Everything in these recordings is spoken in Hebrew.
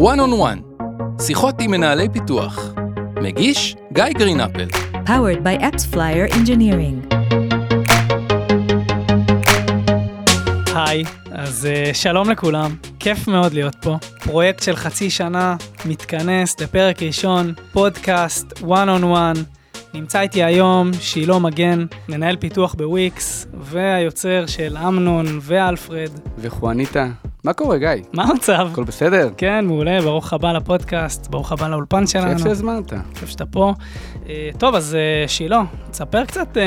One on One, שיחות עם מנהלי פיתוח. מגיש גיא גרינאפל. powered by AppsFlyer Engineering. היי, אז uh, שלום לכולם, כיף מאוד להיות פה. פרויקט של חצי שנה מתכנס לפרק ראשון, פודקאסט One on One. נמצא איתי היום שילה מגן, מנהל פיתוח בוויקס, והיוצר של אמנון ואלפרד. וחואניטה, מה קורה גיא? מה המצב? הכל בסדר? כן, מעולה, ברוך הבא לפודקאסט, ברוך הבא לאולפן שלנו. כיף שהזמנת. כיף שאתה פה. Uh, טוב, אז uh, שילה, תספר קצת uh,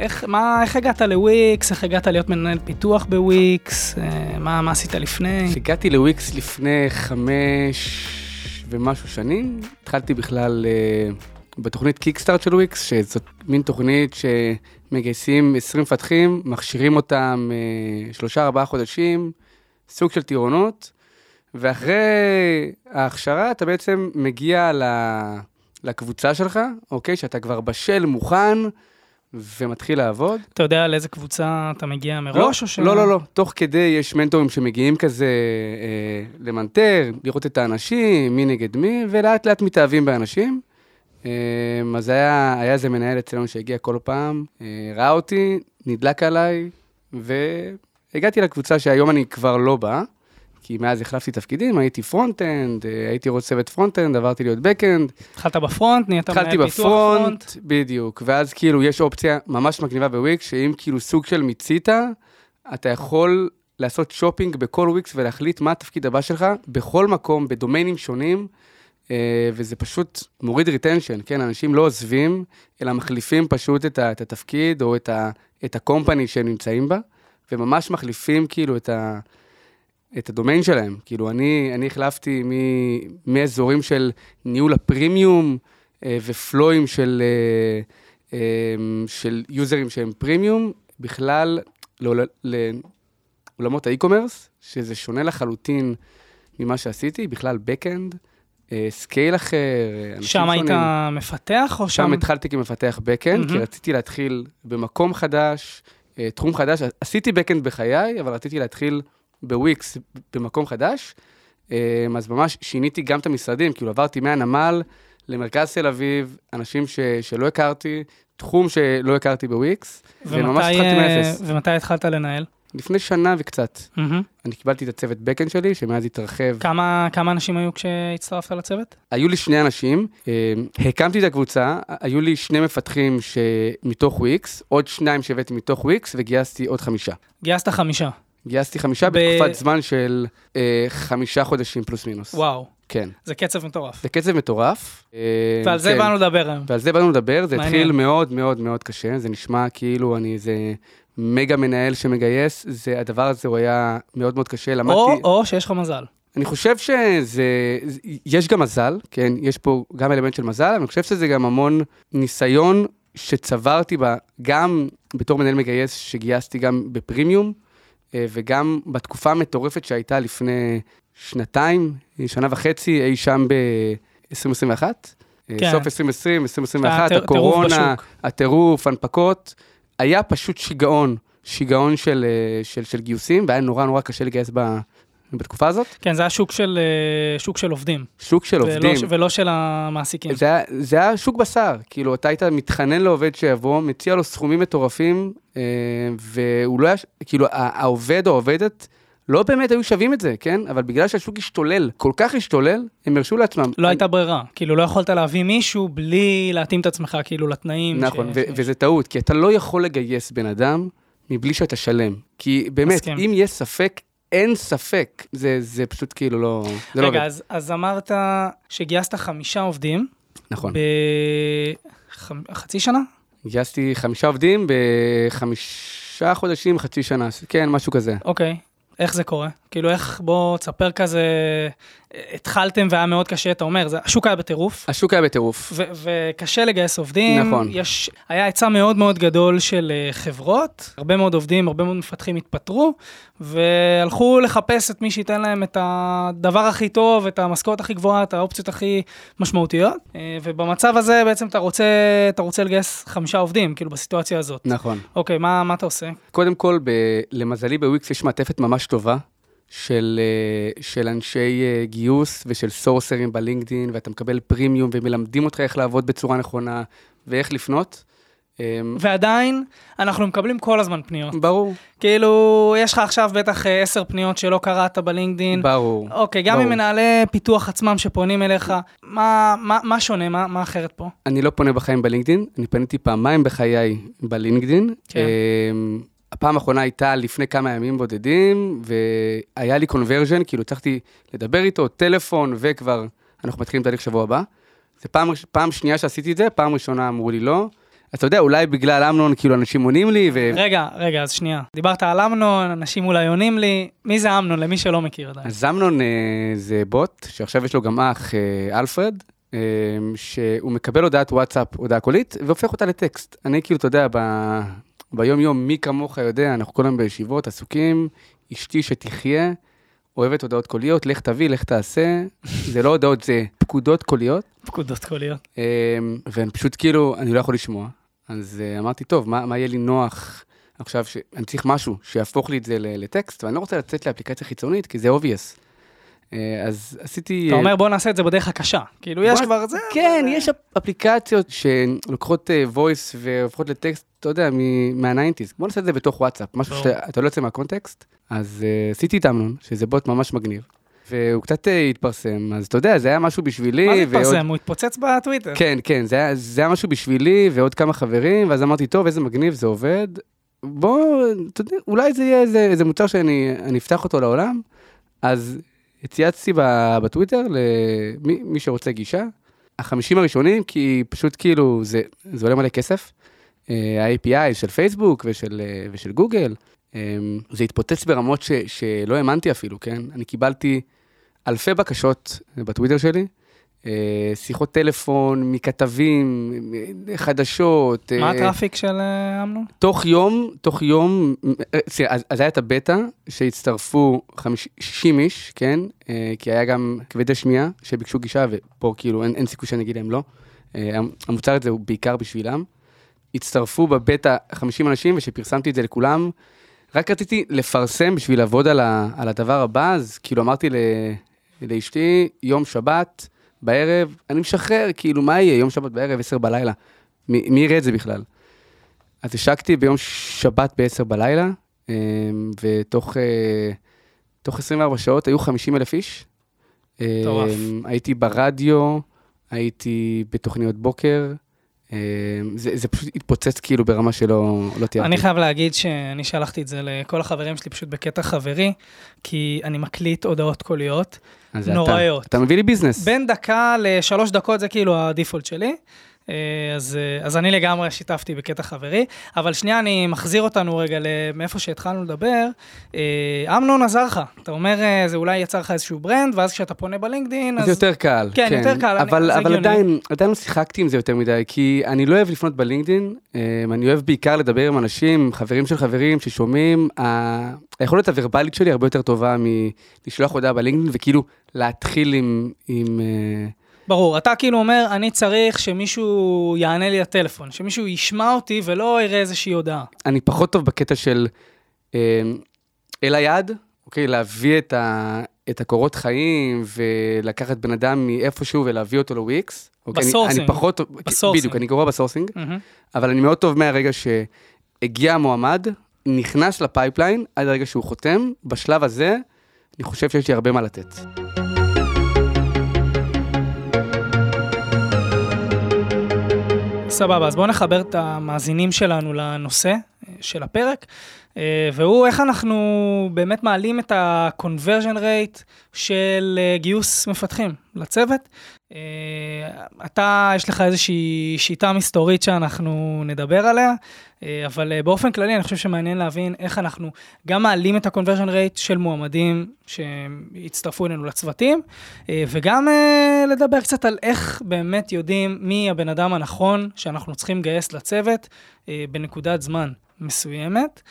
איך, מה, איך הגעת לוויקס, איך הגעת להיות מנהל פיתוח בוויקס, מה, מה עשית לפני? כשהגעתי לוויקס לפני חמש ומשהו שנים, התחלתי בכלל בתוכנית קיקסטארט של וויקס, שזאת מין תוכנית שמגייסים 20 מפתחים, מכשירים אותם שלושה ארבעה חודשים, סוג של טירונות, ואחרי ההכשרה אתה בעצם מגיע ל... לקבוצה שלך, אוקיי? שאתה כבר בשל, מוכן, ומתחיל לעבוד. אתה יודע על איזה קבוצה אתה מגיע מראש? או ש... לא, לא, לא. תוך כדי יש מנטורים שמגיעים כזה אה, למנטר, לראות את האנשים, מי נגד מי, ולאט לאט מתאהבים באנשים. אה, אז היה, היה איזה מנהל אצלנו שהגיע כל פעם, אה, ראה אותי, נדלק עליי, והגעתי לקבוצה שהיום אני כבר לא בא. כי מאז החלפתי תפקידים, הייתי front-end, אה, הייתי ראש צוות front-end, עברתי להיות back-end. התחלת ב front, נהיית מנהל התחלתי פיתוח front. ב front, בדיוק, ואז כאילו יש אופציה ממש מגניבה בוויקס, שאם כאילו סוג של מיצית, אתה יכול לעשות שופינג בכל וויקס ולהחליט מה התפקיד הבא שלך, בכל מקום, בדומיינים שונים, אה, וזה פשוט מוריד retention, כן? אנשים לא עוזבים, אלא מחליפים פשוט את, ה, את התפקיד או את, ה, את הקומפני שהם נמצאים בה, וממש מחליפים כאילו את ה... את הדומיין שלהם. כאילו, אני, אני החלפתי מ, מאזורים של ניהול הפרימיום אה, ופלואים של, אה, אה, של יוזרים שהם פרימיום, בכלל לעול, לעולמות האי-קומרס, שזה שונה לחלוטין ממה שעשיתי, בכלל backend, אה, scale אחר, אה, אנשים שם היית. מפתח או שם? שם התחלתי כמפתח backend, כי מהמם. רציתי להתחיל במקום חדש, תחום חדש. עשיתי backend בחיי, אבל רציתי להתחיל בוויקס במקום חדש. אה, אז ממש שיניתי גם את המשרדים, כאילו עברתי מהנמל למרכז תל אביב, אנשים ש, שלא הכרתי, תחום שלא הכרתי בוויקס, וממש התחלתי אה, מאפס. ומתי התחלת לנהל? לפני שנה וקצת, מהמם. אני קיבלתי את הצוות backend שלי, שמאז התרחב. כמה, כמה אנשים היו כשהצטרפת לצוות? היו לי שני אנשים, אה, הקמתי את הקבוצה, היו לי שני מפתחים שמתוך וויקס, עוד שניים שהבאתי מתוך וויקס, וגייסתי עוד חמישה. גייסת חמישה. גייסתי חמישה ב- בתקופת זמן של אה, חמישה חודשים פלוס מינוס. וואו, כן. זה קצב מטורף. זה קצב מטורף. אה, ועל זה כן. באנו לדבר היום. ועל זה באנו לדבר, זה מעניין. התחיל מאוד מאוד מאוד קשה, זה נשמע כאילו אני איזה מגה מנהל שמגייס, זה, הדבר הזה הוא היה מאוד מאוד קשה, למדתי... או, או שיש לך מזל. אני חושב שזה, זה- יש גם מזל, כן, יש פה גם אלמנט של מזל, אבל אני חושב שזה גם המון ניסיון שצברתי בה, גם בתור מנהל מגייס, שגייסתי גם בפרימיום, אה, וגם בתקופה המטורפת שהייתה לפני שנתיים, שנה וחצי, אי שם ב-2021. כן. סוף 2020, 2021, הטיר- טירוף הקורונה. הטירוף, הנפקות, היה פשוט שיגעון, שיגעון של, אה, של, של גיוסים, והיה נורא נורא קשה לגייס ב, בתקופה הזאת. כן, זה היה שוק של, אה, שוק של עובדים. שוק של ולא, עובדים. ולא של המעסיקים. זה היה, זה היה שוק בשר, כאילו, אתה היית מתחנן לעובד שיבוא, מציע לו סכומים מטורפים, אה, והוא לא היה, כאילו, העובד או העובדת לא באמת היו שווים את זה, כן? אבל בגלל שהשוק השתולל, כל כך השתולל, הם הרשו לעצמם. לא הייתה ברירה. כאילו, לא יכולת להביא מישהו בלי להתאים את עצמך, כאילו, לתנאים. נכון, ש- ו- ש- וזה טעות, כי אתה לא יכול לגייס בן אדם מבלי שאתה שלם. כי באמת, מסכים. אם יש ספק, אין ספק. זה, זה פשוט כאילו לא... זה לא רגע, עובד. אז, אז אמרת שגייסת חמישה עובדים נכון. בחצי שנה? גייסתי חמישה עובדים בחמישה חודשים, חצי שנה. כן, משהו כזה. אוקיי. איך זה קורה? כאילו, איך, בוא, תספר כזה, התחלתם והיה מאוד קשה, אתה אומר, זה, השוק היה בטירוף. השוק היה בטירוף. וקשה לגייס עובדים. נכון. יש, היה היצע מאוד מאוד גדול של אה, חברות, הרבה מאוד עובדים, הרבה מאוד מפתחים התפטרו, והלכו לחפש את מי שייתן להם את הדבר הכי טוב, את המשכורת הכי גבוהה, את האופציות הכי משמעותיות. אה, ובמצב הזה בעצם אתה רוצה, אתה רוצה לגייס חמישה עובדים, כאילו בסיטואציה הזאת. נכון. אוקיי, מה, מה אתה עושה? קודם כל, ב- למזלי בוויקס יש מעטפת ממש טובה של, אה, של אנשי אה, גיוס ושל סורסרים בלינקדין, ואתה מקבל פרימיום ומלמדים אותך איך לעבוד בצורה נכונה ואיך לפנות. אמ, ועדיין, אנחנו מקבלים כל הזמן פניות. ברור, כאילו, יש לך עכשיו בטח אה, עשר פניות שלא קראת בלינקדאין. ברור. אוקיי, גם ברור. עם מנהלי פיתוח עצמם שפונים אליך, מה, מה, מה שונה? מה, מה אחרת פה? אני לא פונה בחיים בלינקדין, אני פניתי פעמיים בחיי בלינקדין. כן. הפעם האחרונה הייתה לפני כמה ימים בודדים, והיה לי קונברז'ן, כאילו הצלחתי לדבר איתו, טלפון, וכבר אנחנו מתחילים תהליך שבוע הבא. זה פעם, פעם שנייה שעשיתי את זה, פעם ראשונה אמרו לי לא. אתה יודע, אולי בגלל אמנון, כאילו אנשים עונים לי, ו... רגע, רגע, אז שנייה. דיברת על אמנון, אנשים אולי עונים לי. מי זה אמנון, למי שלא מכיר עדיין? אז אמנון אה, זה בוט, שעכשיו יש לו גם אח, אה, אלפרד, אה, שהוא מקבל הודעת וואטסאפ, הודעה קולית, והופך אותה לטקסט. אני כאילו, אתה יודע, ב... ביום-יום, מי כמוך יודע, אנחנו כל היום בישיבות, עסוקים, אשתי שתחיה, אוהבת הודעות קוליות, לך תביא, לך תעשה, זה לא הודעות, זה פקודות קוליות, פקודות קוליות. אה, ואני פשוט כאילו, אני לא יכול לשמוע. אז אה, אמרתי, טוב, מה, מה יהיה לי נוח עכשיו, שאני צריך משהו שיהפוך לי את זה לטקסט, ואני לא רוצה לצאת לאפליקציה חיצונית, כי זה obvious. אה, אז עשיתי... אתה אומר, בוא נעשה את זה בדרך הקשה. כאילו, יש כבר זה. כן, אבל- יש אפ- אפליקציות שלוקחות אה, voice והופכות לטקסט, אתה יודע, מ- מה-90's. בוא נעשה את זה בתוך וואטסאפ, משהו. שאתה לא יוצא מהקונטקסט. אז אה, עשיתי את אמנון, שזה בוט ממש מגניב, והוא קצת אה, התפרסם, אז אתה יודע, זה היה משהו בשבילי. מה זה ועוד- התפרסם? הוא התפוצץ בטוויטר. כן, כן, זה היה, זה היה משהו בשבילי ועוד כמה חברים, ואז אמרתי, טוב, איזה מגניב, זה עובד. בוא, אתה יודע, אולי זה יהיה איזה, איזה מוצר שאני אני אפתח אותו לעולם. אז צייצתי ב- בטוויטר למי מי שרוצה גישה. החמישים הראשונים, כי פשוט כאילו, זה, זה עולה מלא כסף. אה, ה-API של פייסבוק ושל, אה, ושל גוגל. אה, זה התפוצץ ברמות ש, שלא האמנתי אפילו, כן? אני קיבלתי אלפי בקשות בטוויטר שלי. אה, שיחות טלפון מכתבים, אה, חדשות. מה אה, הטראפיק של אמנון? תוך יום, תוך יום, אז, אז היה את הבטא, שהצטרפו 50, 60 איש, כן? כי היה גם כבדי שמיעה שביקשו גישה, ופה כאילו אין, אין סיכוי שאני אגיד להם לא. המוצר הזה הוא בעיקר בשבילם. הצטרפו בבטא 50 אנשים, ושפרסמתי את זה לכולם, רק רציתי לפרסם בשביל לעבוד על, ה, על הדבר הבא, אז כאילו אמרתי ל, לאשתי, יום שבת, בערב, אני משחרר, כאילו, מה יהיה? יום שבת בערב, 10 בלילה. מי, מי יראה את זה בכלל? אז השקתי ביום שבת ב-10 בלילה, אה, ותוך אה, תוך 24 שעות היו 50 אלף איש. מטורף. הייתי ברדיו, הייתי בתוכניות בוקר, אה, זה, זה פשוט התפוצץ כאילו ברמה שלא לא תיארתי. אני חייב להגיד שאני שלחתי את זה לכל החברים שלי פשוט בקטע חברי, כי אני מקליט הודעות קוליות. נוראיות. אתה, אתה מביא לי ביזנס. בין דקה לשלוש דקות זה כאילו הדיפולט שלי. אה, אז, אה, אז אני לגמרי שיתפתי בקטע חברי, אבל שנייה, אני מחזיר אותנו רגע מאיפה שהתחלנו לדבר. אה, אמנון עזר לך, אתה אומר, זה אולי יצר לך איזשהו ברנד, ואז כשאתה פונה בלינקדאין, אז... זה יותר קל. כן, יותר קל, אני- אבל, זה אבל. עדיין, עדיין לא שיחקתי עם זה יותר מדי, כי אני לא אוהב לפנות בלינקדאין, אני אוהב בעיקר לדבר עם אנשים, חברים של חברים ששומעים. ה- היכולת הוורבלית שלי הרבה יותר טובה מלשלוח הודעה בלינקדאין, וכאילו להתחיל עם... עם ברור, אתה כאילו אומר, אני צריך שמישהו יענה לי לטלפון, שמישהו ישמע אותי ולא יראה איזושהי הודעה. אני פחות טוב בקטע של אה, אל היד, אוקיי, להביא את, ה, את הקורות חיים ולקחת בן אדם מאיפשהו ולהביא אותו לוויקס. אוקיי, אני- ב sourcing. אני פחות טוב, ב sourcing. בדיוק, אני גרוע ב sourcing, מהמם. אבל אני מאוד טוב מהרגע שהגיע המועמד, נכנס ל pipeline, עד הרגע שהוא חותם, בשלב הזה, אני חושב שיש לי הרבה מה לתת. סבבה, אז בואו נחבר את המאזינים שלנו לנושא אה, של הפרק, אה, והוא איך אנחנו באמת מעלים את ה-conversion rate של אה, גיוס מפתחים לצוות. אה, אתה, יש לך איזושהי שיטה מסתורית שאנחנו נדבר עליה, אה, אבל אה, באופן כללי אני חושב שמעניין להבין איך אנחנו גם מעלים את ה-conversion rate של מועמדים שהצטרפו אלינו לצוותים, וגם לדבר קצת על איך באמת יודעים מי הבן אדם הנכון שאנחנו צריכים לגייס לצוות בנקודת זמן מסוימת.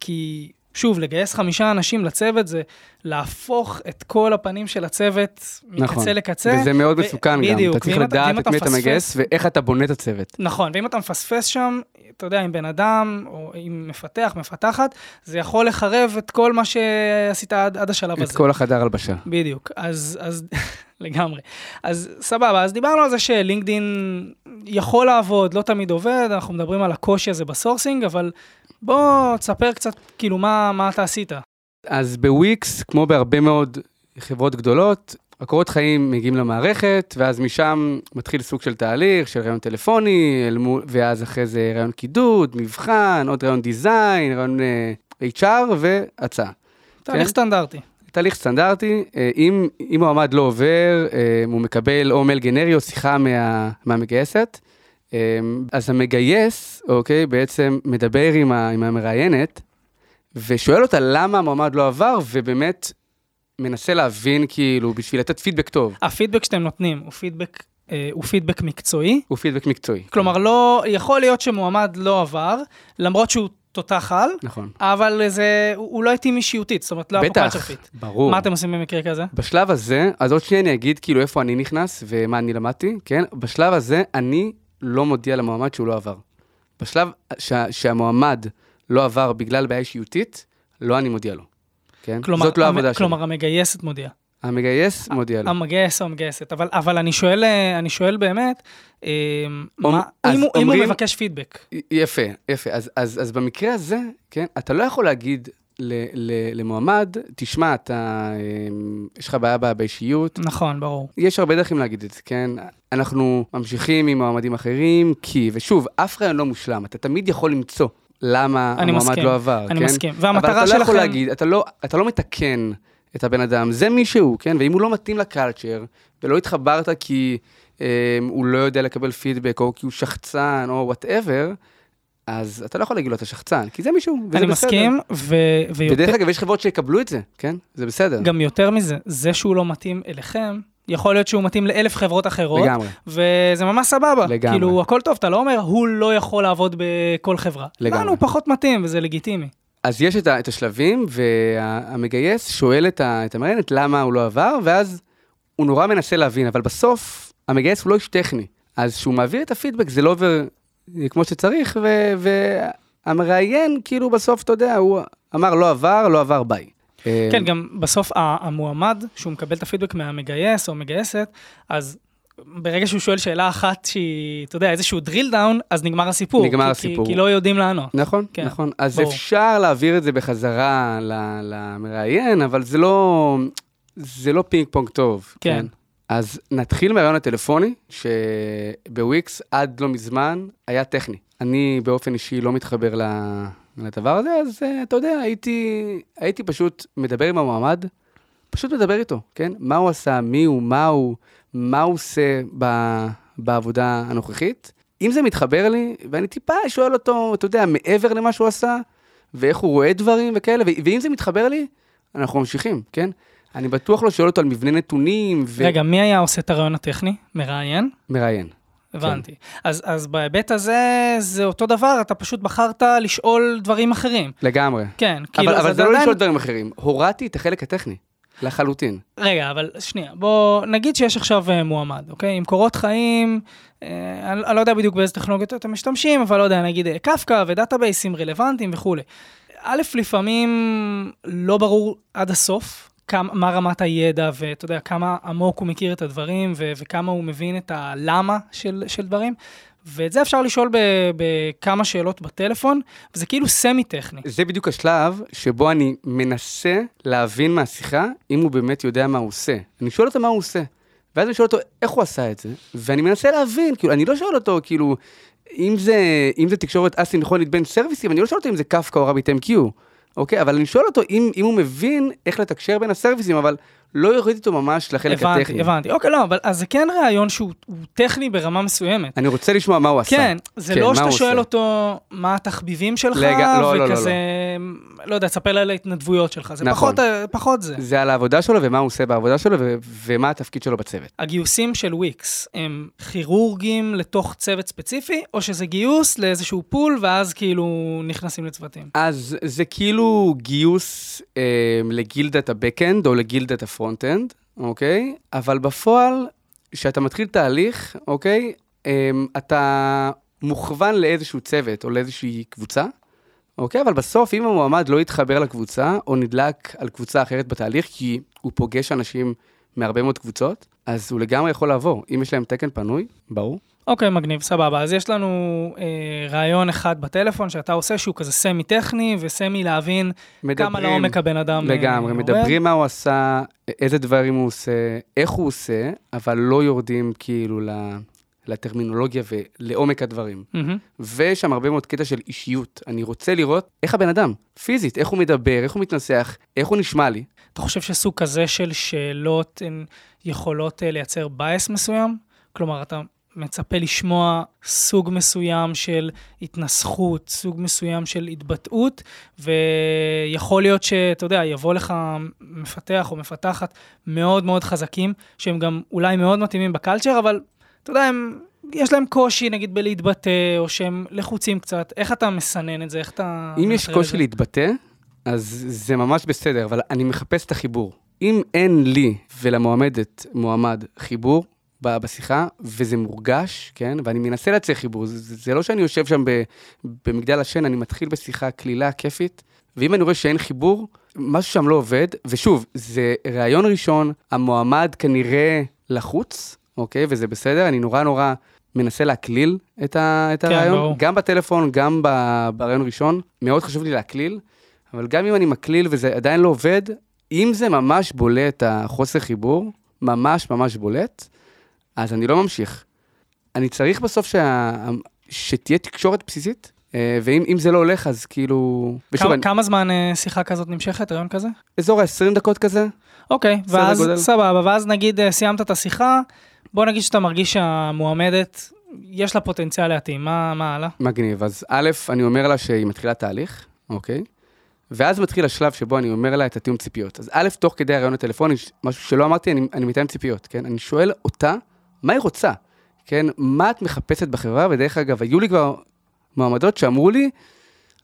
כי שוב, לגייס חמישה אנשים לצוות זה להפוך את כל הפנים של הצוות מקצה נכון. לקצה. וזה מאוד ו- מסוכן גם, בדיוק, אתה צריך לדעת את מי אתה מגייס ואיך אתה בונה את הצוות. נכון, ואם אתה מפספס שם, אתה יודע, עם בן אדם, או עם מפתח, מפתחת, זה יכול לחרב את כל מה שעשית עד, עד השלב את הזה. כל החדר הלבשה. בדיוק, אז, אז לגמרי. אז סבבה, אז דיברנו על זה שלינקדין יכול לעבוד, לא תמיד עובד, אנחנו מדברים על הקושי הזה ב sourcing, אבל בוא תספר קצת, כאילו, מה, מה אתה עשית. אז בוויקס, כמו בהרבה מאוד חברות גדולות, הקורות חיים מגיעים למערכת, ואז משם מתחיל סוג של תהליך, של ריאיון טלפוני, מול- ואז אחרי זה ריאיון קידוד, מבחן, עוד רעיון דיזיין, רעיון אה, HR והצעה. תהליך כן. סטנדרטי. תהליך סטנדרטי, אה, אם, אם מועמד לא עובר, אה, הוא מקבל או מייל גנרי או שיחה מה, מהמגייסת, אז המגייס, אוקיי, בעצם מדבר עם, ה, עם המראיינת, ושואל אותה למה המועמד לא עבר, ובאמת מנסה להבין, כאילו, בשביל לתת פידבק טוב. הפידבק שאתם נותנים הוא פידבק, אה, הוא פידבק מקצועי, הוא פידבק מקצועי. כלומר, לא, יכול להיות שמועמד לא עבר, למרות שהוא תותח על, נכון. אבל זה, הוא הוא לא התאים אישיותית, זאת אומרת, לא היה פה בטח, culture fit. ברור. מה אתם עושים במקרה כזה? בשלב הזה, אז עוד שנייה אני אגיד כאילו איפה אני נכנס ומה אני למדתי, כן? בשלב הזה אני לא מודיע למועמד שהוא לא עבר. בשלב שה, שהמועמד לא עבר בגלל בעיה אישיותית, לא אני מודיע לו, כן? כלומר, זאת לא המ- העבודה שלי. כלומר, המגייסת מודיעה. המגייס מודיע לו. המגייס או המגייסת, אבל, אבל אני שואל, אה, אני שואל באמת, אה, מה, אז אם, הוא, אם הוא אומרים- מבקש פידבק, יפה, יפה. אז, אז, אז במקרה הזה, כן, אתה לא יכול להגיד למועמד, תשמע, אתה, אמ, יש לך בעיה באישיות, נכון, ברור. יש הרבה דרכים להגיד את זה, כן? אנחנו ממשיכים עם מועמדים אחרים, כי, ושוב, אף רעיון לא מושלם, אתה תמיד יכול למצוא למה אני המועמד מסכים, לא עבר, אני כן? מסכים. אבל והמטרה אתה לא שלכם, יכול להגיד, אתה לא, אתה לא מתקן את הבן אדם, זה מי שהוא, כן? ואם הוא לא מתאים לקלצ'ר, ולא התחברת כי אה, הוא לא יודע לקבל פידבק, או כי הוא שחצן, או whatever, אז אתה לא יכול להגיד לו אתה שחצן, כי זה מישהו, וזה אני בסדר. מסכים, ו, ויותר, ודרך אגב, יש חברות שיקבלו את זה, כן? זה בסדר. גם יותר מזה, זה שהוא לא מתאים אליכם, יכול להיות שהוא מתאים לאלף חברות אחרות, לגמרי, וזה ממש סבבה. לגמרי. כאילו, הכל טוב, אתה לא אומר, הוא לא יכול לעבוד בכל חברה. לגמרי. לנו הוא פחות מתאים, וזה לגיטימי. אז יש את, ה, את השלבים, והמגייס שואל את, ה, את המראיינת למה הוא לא עבר, ואז הוא נורא מנסה להבין, אבל בסוף המגייס הוא לא איש טכני. אז כשהוא מעביר את הפידבק זה לא עובר כמו שצריך, ו, והמראיין, כאילו בסוף, אתה יודע, הוא אמר לא עבר, לא עבר, ביי. אה, כן, גם בסוף המועמד, שהוא מקבל את הפידבק מהמגייס או המגייסת, אז ברגע שהוא שואל שאלה אחת שהיא, אתה יודע, איזשהו drill down, אז נגמר הסיפור. נגמר כי- הסיפור. כי, כי לא יודעים לענות. נכון, כן, נכון. אז ברור. אפשר להעביר את זה בחזרה למראיין, אבל זה לא, זה לא פינג פונג טוב. כן. אז נתחיל מהרעיון הטלפוני, שבוויקס עד לא מזמן היה טכני. אני באופן אישי לא מתחבר לדבר הזה, אז אה, אתה יודע, הייתי, הייתי פשוט מדבר עם המועמד, פשוט מדבר איתו, כן? מה הוא עשה, מי הוא, מה הוא, מה הוא עושה ב- בעבודה הנוכחית. אם זה מתחבר לי, ואני טיפה שואל אותו, אתה יודע, מעבר למה שהוא עשה, ואיך הוא רואה דברים וכאלה, ואם זה מתחבר לי, אנחנו ממשיכים, כן? אני בטוח לא שואל אותו על מבנה נתונים רגע, מי היה עושה את הרעיון הטכני? מראיין? ומראיין. הבנתי. אז, אז בהיבט הזה, זה אותו דבר, אתה פשוט בחרת לשאול דברים אחרים. לגמרי. כן, אבל, אבל זה לא עדיין- לשאול דברים אחרים, הורדתי את החלק הטכני, לחלוטין. רגע, אבל שנייה, בוא נגיד שיש עכשיו אה, מועמד, אוקיי? עם קורות חיים, אה, אני, אני לא יודע בדיוק באיזה טכנולוגיות אתם משתמשים, אבל לא יודע, נגיד אה, קפקא ודאטאבייסים רלוונטיים וכולי. א', לפעמים לא ברור עד הסוף כמה, מה רמת הידע, ואתה יודע, כמה עמוק הוא מכיר את הדברים, ו- וכמה הוא מבין את הלמה של, של דברים. ואת זה אפשר לשאול בכמה שאלות בטלפון, וזה כאילו סמי-טכני. זה בדיוק השלב שבו אני מנסה להבין מהשיחה אם הוא באמת יודע מה הוא עושה. אני שואל אותו מה הוא עושה, ואז אני שואל אותו איך הוא עשה את זה, ואני מנסה להבין, כאילו, אני לא שואל אותו, כאילו, אם זה, אם זה תקשורת אסינכרונית בין סרוויסים, אני לא שואל אותו אם זה קפקא או רביט MQ, אוקיי? אבל אני שואל אותו אם, אם הוא מבין איך לתקשר בין הסרוויסים, אבל לא יוריד אותו ממש לחלק הבנתי, הטכני. הבנתי. אוקיי, לא, אבל אז זה כן רעיון שהוא הוא טכני ברמה מסוימת. אני רוצה לשמוע מה הוא עשה. כן, זה כן, לא שאתה שואל עושה? אותו מה התחביבים שלך, לג- לא, לא, לא, וכזה, לא יודע, תספר לי על ההתנדבויות שלך, זה נכון. פחות, פחות זה. זה על העבודה שלו ומה הוא עושה בעבודה שלו ו- ומה התפקיד שלו בצוות. הגיוסים של וויקס הם כירורגים לתוך צוות ספציפי, או שזה גיוס לאיזשהו pool, ואז כאילו נכנסים לצוותים? אז זה כאילו גיוס אה, לגילדת ה backend או לגילדת ה front-end, אוקיי? אבל בפועל, כשאתה מתחיל תהליך, אוקיי? אה, אתה מוכוון לאיזשהו צוות או לאיזושהי קבוצה, אוקיי? אבל בסוף, אם המועמד לא יתחבר לקבוצה, או נדלק על קבוצה אחרת בתהליך, כי הוא פוגש אנשים מהרבה מאוד קבוצות, אז הוא לגמרי יכול לעבור. אם יש להם תקן פנוי, ברור. אוקיי, מגניב, סבבה. אז יש לנו אה, רעיון אחד בטלפון שאתה עושה, שהוא כזה סמי-טכני וסמי להבין כמה לעומק הבן אדם אה, לגמרי, עובד. מדברים מה הוא עשה, איזה דברים הוא עושה, איך הוא עושה, אבל לא יורדים כאילו ל- לטרמינולוגיה ולעומק הדברים. מהמם. ויש שם הרבה מאוד קטע של אישיות. אני רוצה לראות איך הבן אדם, פיזית, איך הוא מדבר, איך הוא מתנסח, איך הוא נשמע לי. אתה חושב שסוג כזה של שאלות הן יכולות אה, לייצר בייס מסוים? כלומר, אתה מצפה לשמוע סוג מסוים של התנסחות, סוג מסוים של התבטאות, ויכול להיות שאתה יודע, יבוא לך מפתח או מפתחת מאוד מאוד חזקים, שהם גם אולי מאוד מתאימים בקלצ'ר, אבל אתה יודע, הם, יש להם קושי נגיד בלהתבטא, או שהם לחוצים קצת. איך אתה מסנן את זה? איך אתה... אם יש קושי זה? להתבטא, אז זה ממש בסדר, אבל אני מחפש את החיבור. אם אין לי ולמועמדת, מועמד, חיבור בשיחה, וזה מורגש, כן? ואני מנסה לייצר חיבור, זה, זה זה לא שאני יושב שם ב, במגדל השן, אני מתחיל בשיחה קלילה, כיפית, ואם אני רואה שאין חיבור, משהו שם לא עובד, ושוב, זה ראיון ראשון, המועמד כנראה לחוץ, אוקיי? וזה בסדר, אני נורא נורא מנסה להקליל את, ה, את כן, הרעיון, ברור. גם בטלפון, גם ב- בראיון ראשון, מאוד חשוב לי להקליל, אבל גם אם אני מקליל וזה עדיין לא עובד, אם זה ממש בולט, החוסר חיבור, ממש ממש בולט, אז אני לא ממשיך. אני צריך בסוף שה... שתהיה תקשורת בסיסית, אה, ואם אם זה לא הולך, אז כאילו... ושוב, כמה, אני, כמה זמן אה, שיחה כזאת נמשכת, רעיון כזה? אזור ה-20 דקות כזה, אוקיי, ואז. סבבה, ואז נגיד אה, סיימת את השיחה, בוא נגיד שאתה מרגיש שהמועמדת, יש לה פוטנציאל להתאים, מה, מה הלאה? מגניב. אז א', אני אומר לה שהיא מתחילה תהליך, אוקיי? ואז מתחיל השלב שבו אני אומר לה את התיאום ציפיות. אז א', תוך כדי הרעיון הטלפוני, משהו שלא אמרתי, אני, אני מתאם ציפיות, כן? אני שואל אותה, מה היא רוצה? כן? מה את מחפשת בחברה? ודרך אגב, היו לי כבר מועמדות שאמרו לי,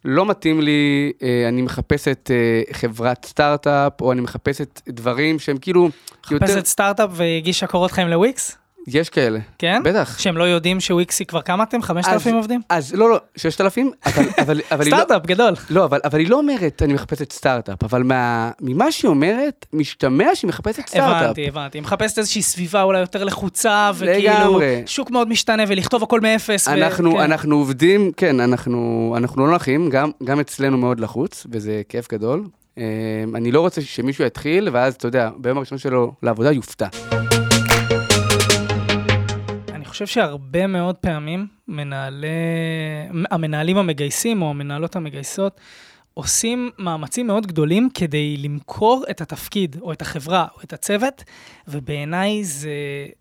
לא מתאים לי, אה, אני מחפשת אה, חברת סטארט-אפ, או אני מחפשת דברים שהם כאילו יותר... מחפשת סטארט-אפ והגישה קורות חיים לוויקס? יש כאלה, כן? בטח. שהם לא יודעים שוויקס היא כבר כמה אתם? 5,000 עובדים? אז לא, לא, 6,000, אבל, אבל, אבל היא לא... סטארט-אפ גדול. לא, אבל, אבל היא לא אומרת, אני מחפשת סטארט-אפ, אבל מה, ממה שהיא אומרת, משתמע שהיא מחפשת סטארט-אפ. הבנתי, הבנתי. היא מחפשת איזושהי סביבה אולי יותר לחוצה, וכאילו, לגמרי. שוק מאוד משתנה, ולכתוב הכל מאפס. ו- אנחנו, כן. אנחנו עובדים, כן, אנחנו, אנחנו לא נחים, גם, גם אצלנו מאוד לחוץ, וזה כיף גדול. אה, אני לא רוצה שמישהו יתחיל, ואז, אתה יודע, ביום הראשון שלו לעבודה יופתע. חושב שהרבה מאוד פעמים מנהלי, המנהלים המגייסים או המנהלות המגייסות עושים מאמצים מאוד גדולים כדי למכור את התפקיד או את החברה או את הצוות, ובעיניי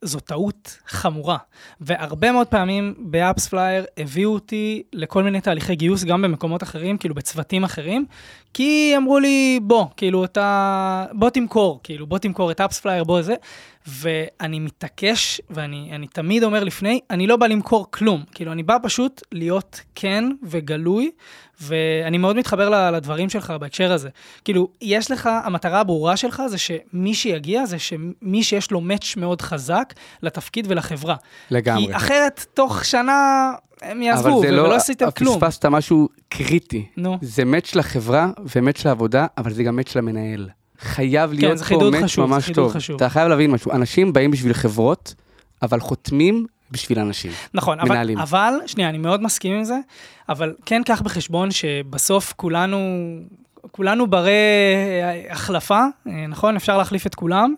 זו טעות חמורה. והרבה מאוד פעמים ב AppsFlyer הביאו אותי לכל מיני תהליכי גיוס גם במקומות אחרים, כאילו בצוותים אחרים, כי אמרו לי, בוא, כאילו אתה, בוא תמכור, כאילו בוא תמכור את AppsFlyer, בוא זה. ואני מתעקש, ואני אני תמיד אומר לפני, אני לא בא למכור כלום. כאילו, אני בא פשוט להיות כן וגלוי, ואני מאוד מתחבר לדברים שלך בהקשר הזה. כאילו, יש לך, המטרה הברורה שלך זה שמי שיגיע, זה שמי שיש לו match מאוד חזק לתפקיד ולחברה. לגמרי. כי אחרת, תוך שנה הם יעזבו, אבל זה ולא לא, עשיתם כלום. פספסת משהו קריטי. נו. זה מאץ' לחברה ומאץ' לעבודה, אבל זה גם מאץ' למנהל. חייב להיות כן, זה פה מאץ' זה ממש טוב. חשוב. אתה חייב להבין משהו, אנשים באים בשביל חברות, אבל חותמים בשביל אנשים. נכון, אבל, מנהלים. אבל, שנייה, אני מאוד מסכים עם זה, אבל כן קח בחשבון שבסוף כולנו, כולנו ברי אה, החלפה, אה, נכון? אפשר להחליף את כולם,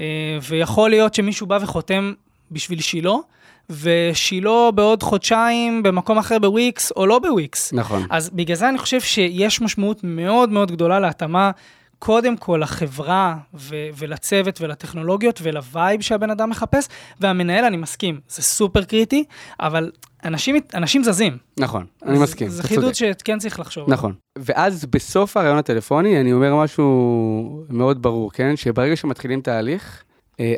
אה, ויכול להיות שמישהו בא וחותם בשביל שילה, ושילה בעוד חודשיים במקום אחר בוויקס או לא בוויקס. נכון. אז בגלל זה אני חושב שיש משמעות מאוד מאוד גדולה להתאמה קודם כל לחברה ו- ולצוות ולטכנולוגיות ול vibe שהבן אדם מחפש, והמנהל, אני מסכים, זה סופר קריטי, אבל אנשים, אנשים זזים. נכון, אני זה- מסכים, זה חידוד. שכן צריך לחשוב. נכון. ואז בסוף הריאיון הטלפוני, אני אומר משהו מאוד ברור, כן? שברגע שמתחילים תהליך,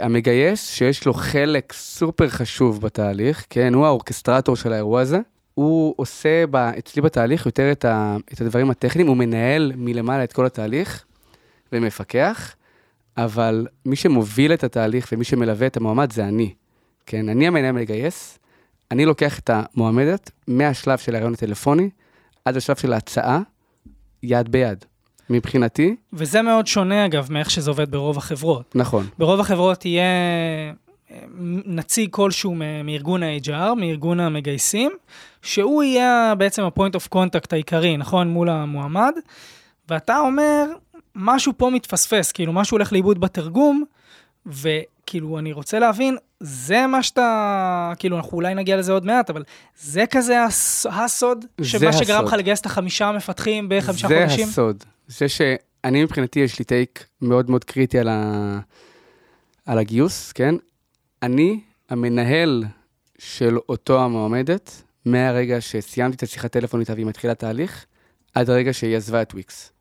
המגייס, שיש לו חלק סופר חשוב בתהליך, כן? הוא האורקסטרטור של האירוע הזה, הוא עושה ב, אצלי בתהליך יותר את, ה, את הדברים הטכניים, הוא מנהל מלמעלה את כל התהליך ומפקח, אבל מי שמוביל את התהליך ומי שמלווה את המועמד זה אני, כן? אני המנהל מגייס, אני לוקח את המועמדת מהשלב של הרעיון הטלפוני עד השלב של ההצעה, יד ביד. מבחינתי, וזה מאוד שונה, אגב, מאיך שזה עובד ברוב החברות. נכון. ברוב החברות יהיה אה, נציג כלשהו מארגון ה-HR, מארגון המגייסים, שהוא יהיה בעצם ה-point of contact העיקרי, נכון? מול המועמד, ואתה אומר, משהו פה מתפספס, כאילו משהו הולך לאיבוד בתרגום, וכאילו, אני רוצה להבין, זה מה שאתה, כאילו, אנחנו אולי נגיע לזה עוד מעט, אבל זה כזה הס, הסוד, זה שמה שגרם. לך לגייס את החמישה מפתחים בחמישה זה חודשים? הסוד. זה שאני מבחינתי, יש לי טייק מאוד מאוד קריטי על, ה... על הגיוס, כן? אני המנהל של אותו המועמדת, מהרגע שסיימתי את השיחת טלפון איתה והיא מתחילה תהליך, עד הרגע שהיא עזבה את וויקס.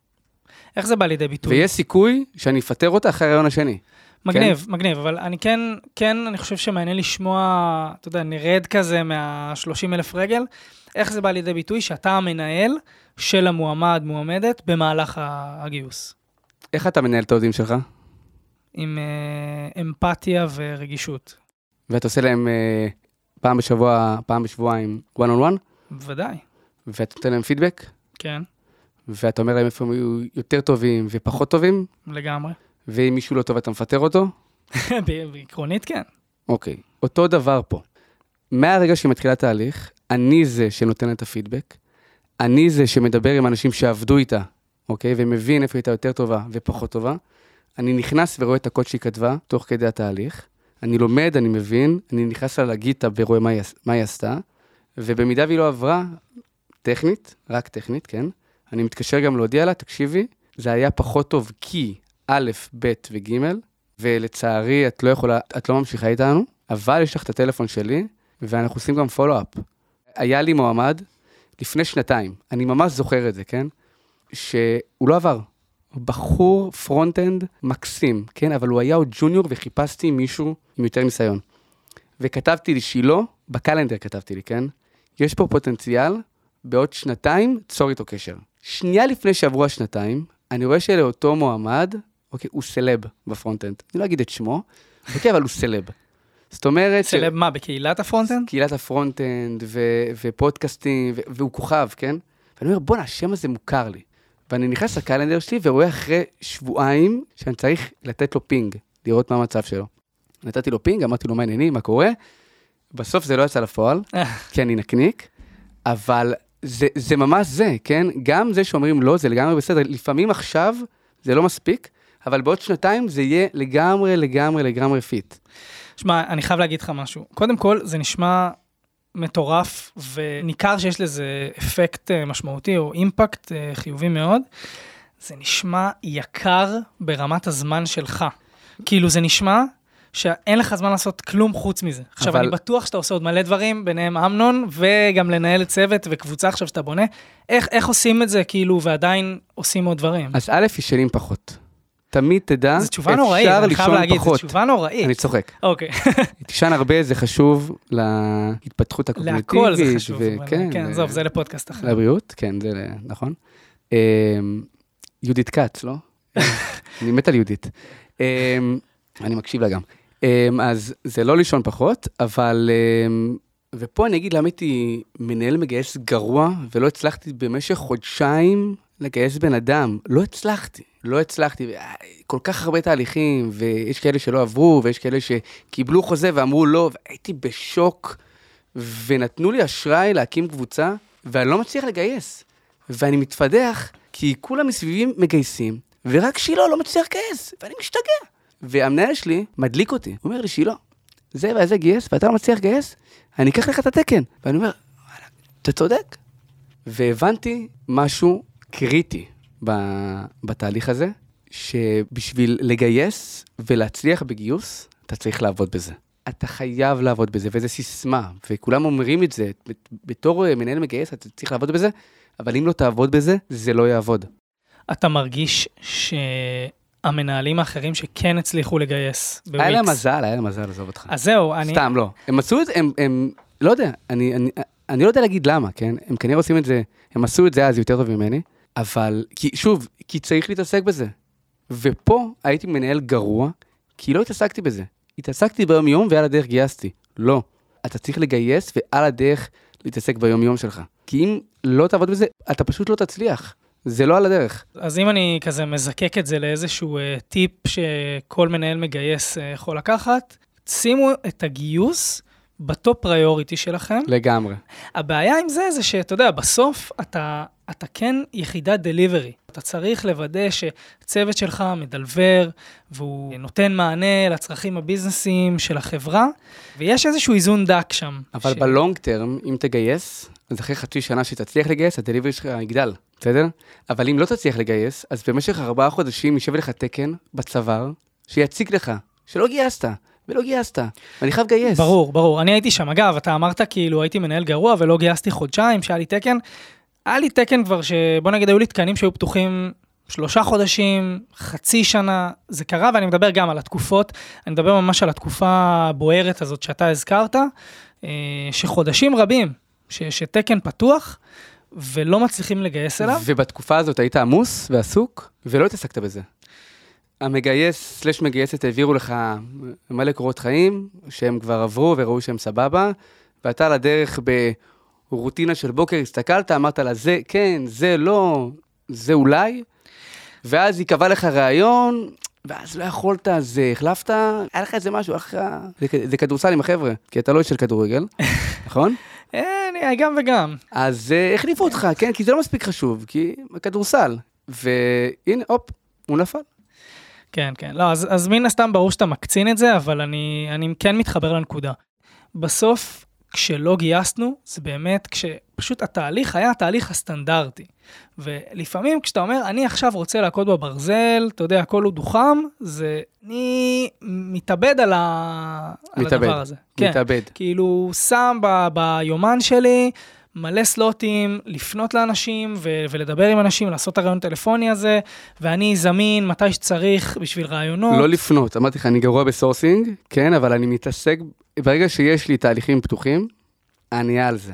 איך זה בא לידי ביטוי? ויש סיכוי שאני אפטר אותה אחרי הרעיון השני. מגניב, כן? מגניב, אבל אני כן, כן, אני חושב שמעניין לשמוע, אתה יודע, נרד כזה מה-30 אלף רגל, איך זה בא לידי ביטוי שאתה המנהל של המועמד, מועמדת, במהלך הגיוס, איך אתה מנהל את העובדים שלך? עם אה, אמפתיה ורגישות. ואתה עושה להם אה, פעם בשבוע, פעם בשבועיים, one on one, בוודאי, ואתה נותן להם פידבק, כן, ואתה אומר להם איפה הם היו יותר טובים ופחות טובים, לגמרי. ואם מישהו לא טוב אתה מפטר אותו, בעקרונית כן. אוקיי. אותו דבר פה. מהרגע שהיא מתחילה תהליך, אני זה שנותן לה את הפידבק, אני זה שמדבר עם אנשים שעבדו איתה, אוקיי? ומבין איפה הייתה יותר טובה ופחות טובה. אני נכנס ורואה את הקוד שהיא כתבה תוך כדי התהליך. אני לומד, אני מבין, אני נכנס לה לגיטה ורואה מה היא, מה היא עשתה, ובמידה והיא לא עברה, טכנית, רק טכנית, כן? אני מתקשר גם להודיע לה, תקשיבי, זה היה פחות טוב כי א', ב' וג', ולצערי את לא יכולה, את לא ממשיכה איתנו, אבל יש לך את הטלפון שלי, ואנחנו עושים גם follow-up. היה לי מועמד לפני שנתיים, אני ממש זוכר את זה, כן? שהוא לא עבר. בחור front-end מקסים, כן? אבל הוא היה עוד ג'וניור וחיפשתי מישהו עם יותר ניסיון. וכתבתי לי שילה, ב calendar כתבתי לי, כן? יש פה פוטנציאל, בעוד שנתיים, צור איתו קשר. שנייה לפני שעברו השנתיים, אני רואה שלאותו מועמד, אוקיי, הוא סלב ב front-end. אני לא אגיד את שמו, אוקיי, אבל הוא סלב. זאת אומרת... ש- סלב מה, בקהילת ה front-end? קהילת ה front-end ו- ופודקאסטים, ו- והוא כוכב, כן? ואני אומר, בואנה, השם הזה מוכר לי. ואני נכנס ל calendar שלי ורואה אחרי שבועיים שאני צריך לתת לו ping, לראות מה המצב שלו. נתתי לו ping, אמרתי לו, מה העניינים, מה קורה? בסוף זה לא יצא לפועל, כי אני נקניק, אבל זה, זה ממש זה, כן? גם זה שאומרים לא, זה לגמרי בסדר. לפעמים עכשיו זה לא מספיק, אבל בעוד שנתיים זה יהיה לגמרי, לגמרי, לגמרי fit. שמע, אני חייב להגיד לך משהו. קודם כל, זה נשמע מטורף, וניכר שיש לזה אפקט אה, משמעותי או אימפקט אה, חיובי מאוד. זה נשמע יקר ברמת הזמן שלך. כאילו, זה נשמע שאין לך זמן לעשות כלום חוץ מזה. עכשיו, אבל- אני בטוח שאתה עושה עוד מלא דברים, ביניהם המון, וגם לנהל צוות וקבוצה עכשיו שאתה בונה. איך, איך עושים את זה, כאילו, ועדיין עושים עוד דברים? אז א', ישנים פחות. תמיד תדע, זו תשובה נוראית, אפשר אני חייב לישון להגיד, זו פחות. תשובה נוראית. אני צוחק. אוקיי. תישן הרבה, זה חשוב להתפתחות הקוגניטיבית. להכל זה חשוב, אבל וכן, כן, ו- עזוב, זה לפודקאסט אחר. לבריאות, כן, זה נכון. אמ, יהודית כץ, לא? אני מת על יהודית. אמ, אני מקשיב לה גם. אמ, אז זה לא לישון פחות, אבל... אמ, ופה אני אגיד למה הייתי מנהל מגייס גרוע, ולא הצלחתי במשך חודשיים לגייס בן אדם. לא הצלחתי, לא הצלחתי. כל כך הרבה תהליכים, ויש כאלה שלא עברו, ויש כאלה שקיבלו חוזה ואמרו לא, והייתי בשוק, ונתנו לי אשראי להקים קבוצה, ואני לא מצליח לגייס. ואני מתפדח, כי כולם מסביבי מגייסים, ורק שילה לא מצליח לגייס, ואני משתגע. והמנהל שלי מדליק אותי, הוא אומר לי, שילה, זה וזה גייס, ואתה לא מצליח לגייס, אני אקח לך את התקן. ואני אומר, וואלה, אתה צודק. והבנתי משהו קריטי בתהליך הזה, שבשביל לגייס ולהצליח בגיוס, אתה צריך לעבוד בזה. אתה חייב לעבוד בזה, וזו סיסמה, וכולם אומרים את זה, בתור אה, מנהל מגייס אתה צריך לעבוד בזה, אבל אם לא תעבוד בזה, זה לא יעבוד. אתה מרגיש שהמנהלים האחרים שכן הצליחו לגייס בוויקס... היה להם מזל, היה להם מזל, עזוב אותך. אז זהו, אני... סתם, לא. הם עשו את זה, הם, הם, לא יודע, אני, אני, אני לא יודע להגיד למה, כן? הם כנראה עושים את זה, הם עשו את זה אז יותר טוב ממני, אבל, כי, שוב, כי צריך להתעסק בזה. ופה הייתי מנהל גרוע, כי לא התעסקתי בזה. התעסקתי ביום-יום ועל הדרך גייסתי. לא. אתה צריך לגייס ועל הדרך להתעסק ביום-יום שלך. כי אם לא תעבוד בזה, אתה פשוט לא תצליח. זה לא על הדרך. אז אם אני כזה מזקק את זה לאיזשהו אה, טיפ שכל מנהל מגייס אה, יכול לקחת, שימו את הגיוס ב top priority שלכם. לגמרי. הבעיה עם זה, זה שאתה יודע, בסוף אתה, אתה כן יחידת delivery. אתה צריך לוודא שהצוות שלך מדלבר, והוא נותן מענה לצרכים הביזנסיים של החברה, ויש איזשהו איזון דק שם. אבל ש... בלונג טרם, אם תגייס, אז אחרי חצי שנה שתצליח לגייס, הדליברי שלך יגדל, בסדר? אבל אם לא תצליח לגייס, אז במשך ארבעה חודשים יישב לך תקן בצוואר, שיציג לך, שלא גייסת. ולא גייסת, ואני חייב לגייס. ברור, ברור. אני הייתי שם. אגב, אתה אמרת כאילו הייתי מנהל גרוע ולא גייסתי חודשיים, שהיה לי תקן. היה לי תקן כבר שבוא נגיד היו לי תקנים שהיו פתוחים שלושה חודשים, חצי שנה, זה קרה ואני מדבר גם על התקופות, אני מדבר ממש על התקופה הבוערת הזאת שאתה הזכרת, אה, שחודשים רבים, ש, שתקן פתוח ולא מצליחים לגייס אליו. ובתקופה הזאת היית עמוס ועסוק ולא התעסקת בזה. המגייס סלש מגייסת העבירו לך מלא קורות חיים, שהם כבר עברו וראו שהם סבבה, ואתה על הדרך ברוטינה של בוקר הסתכלת, אמרת לה, זה כן, זה לא, זה אולי, ואז ייקבע לך רעיון, ואז לא יכולת, אז החלפת, היה לך איזה משהו, לך... זה, זה כדורסל עם החבר'ה, כי אתה לא איש של כדורגל, נכון? אין, גם וגם. אז אה, החליפו אותך, כן? כי זה לא מספיק חשוב, כי כדורסל. והנה, הופ, הוא נפל. כן, כן. לא, אז, אז מן הסתם ברור שאתה מקצין את זה, אבל אני, אני כן מתחבר לנקודה. בסוף, כשלא גייסנו, זה באמת כשפשוט התהליך היה התהליך הסטנדרטי. ולפעמים כשאתה אומר, אני עכשיו רוצה להכות בברזל, אתה יודע, הכל הוא דוחם, זה, אני מתאבד על, ה... מתאבד, על הדבר הזה. מתאבד. כן, כאילו, שם ב... ביומן שלי, מלא סלוטים, לפנות לאנשים ו- ולדבר עם אנשים, לעשות את הרעיון הטלפוני הזה, ואני זמין מתי שצריך בשביל רעיונות. לא לפנות, אמרתי לך, אני גרוע בסורסינג, כן, אבל אני מתעסק, ברגע שיש לי תהליכים פתוחים, אני על זה.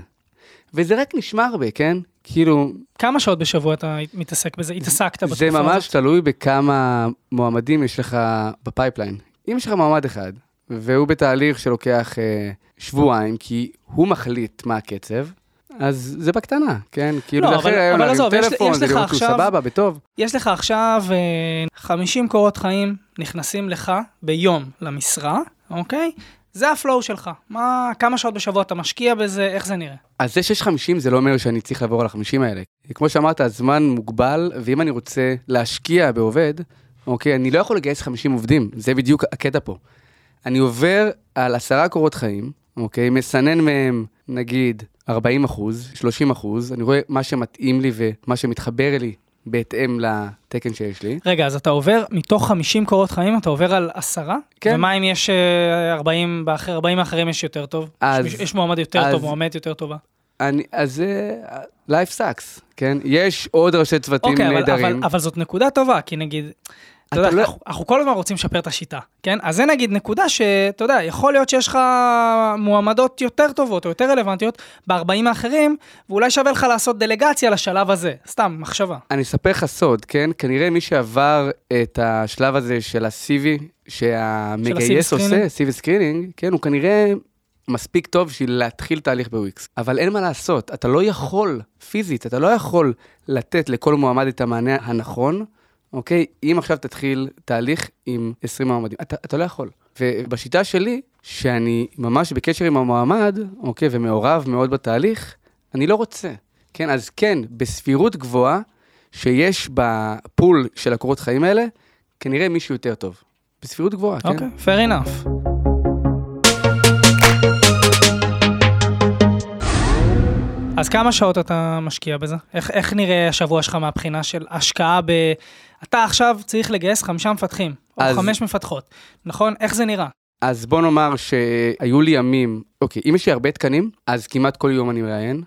וזה רק נשמע הרבה, כן? כאילו... כמה שעות בשבוע אתה מתעסק בזה? התעסקת בתקופה הזאת? זה ממש תלוי בכמה מועמדים יש לך ב pipeline. אם יש לך מועמד אחד, והוא בתהליך שלוקח אה, שבועיים, כי הוא מחליט מה הקצב, אז זה בקטנה, כן? כאילו, לא, זה אחרי היום להרים טלפון, זה לראות שהוא סבבה, בטוב. יש לך עכשיו 50 אה, קורות חיים נכנסים לך ביום למשרה, אוקיי? זה הפלואו שלך. מה, כמה שעות בשבוע אתה משקיע בזה, איך זה נראה? אז זה שיש 50 זה לא אומר שאני צריך לעבור על ה-50 האלה. כמו שאמרת, הזמן מוגבל, ואם אני רוצה להשקיע בעובד, אוקיי, אני לא יכול לגייס 50 עובדים, זה בדיוק הקטע פה. אני עובר על עשרה קורות חיים, אוקיי, מסנן מהם, נגיד, 40 אחוז, 30 אחוז, אני רואה מה שמתאים לי ומה שמתחבר לי בהתאם לתקן שיש לי. רגע, אז אתה עובר, מתוך 50 קורות חיים, אתה עובר על עשרה? כן. ומה אם יש 40, באחר, 40 האחרים יש יותר טוב? אז... יש, יש מועמד יותר אז, טוב, מועמדת יותר טובה. אני, אז זה uh, life sucks, כן? יש עוד ראשי צוותים אוקיי, נהדרים. אבל, אבל, אבל זאת נקודה טובה, כי נגיד, אתה יודע, לא... אנחנו, אנחנו כל הזמן רוצים לשפר את השיטה, כן? אז זה נגיד נקודה שאתה יודע, יכול להיות שיש לך מועמדות יותר טובות או יותר רלוונטיות ב-40 האחרים, ואולי שווה לך לעשות דלגציה לשלב הזה, סתם, מחשבה. אני אספר לך סוד, כן? כנראה מי שעבר את השלב הזה של ה-CV, שהמגייס עושה, CV screening, כן, הוא כנראה מספיק טוב בשביל להתחיל תהליך בוויקס. אבל אין מה לעשות, אתה לא יכול, פיזית, אתה לא יכול לתת לכל מועמד את המענה הנכון. אוקיי? אם עכשיו תתחיל תהליך עם 20 מועמדים, אתה, אתה לא יכול. ובשיטה שלי, שאני ממש בקשר עם המועמד, אוקיי, ומעורב מאוד בתהליך, אני לא רוצה. כן, אז כן, בסבירות גבוהה, שיש בפול של הקורות חיים האלה, כנראה מישהו יותר טוב. בסבירות גבוהה, כן? אוקיי, fair enough. אז כמה שעות אתה משקיע בזה? איך, איך נראה השבוע שלך מהבחינה של השקעה ב... אתה עכשיו צריך לגייס חמישה מפתחים, או אז- חמש מפתחות, נכון? איך זה נראה? אז בוא נאמר שהיו לי ימים, אוקיי, אם יש לי הרבה תקנים, אז כמעט כל יום אני מראיין,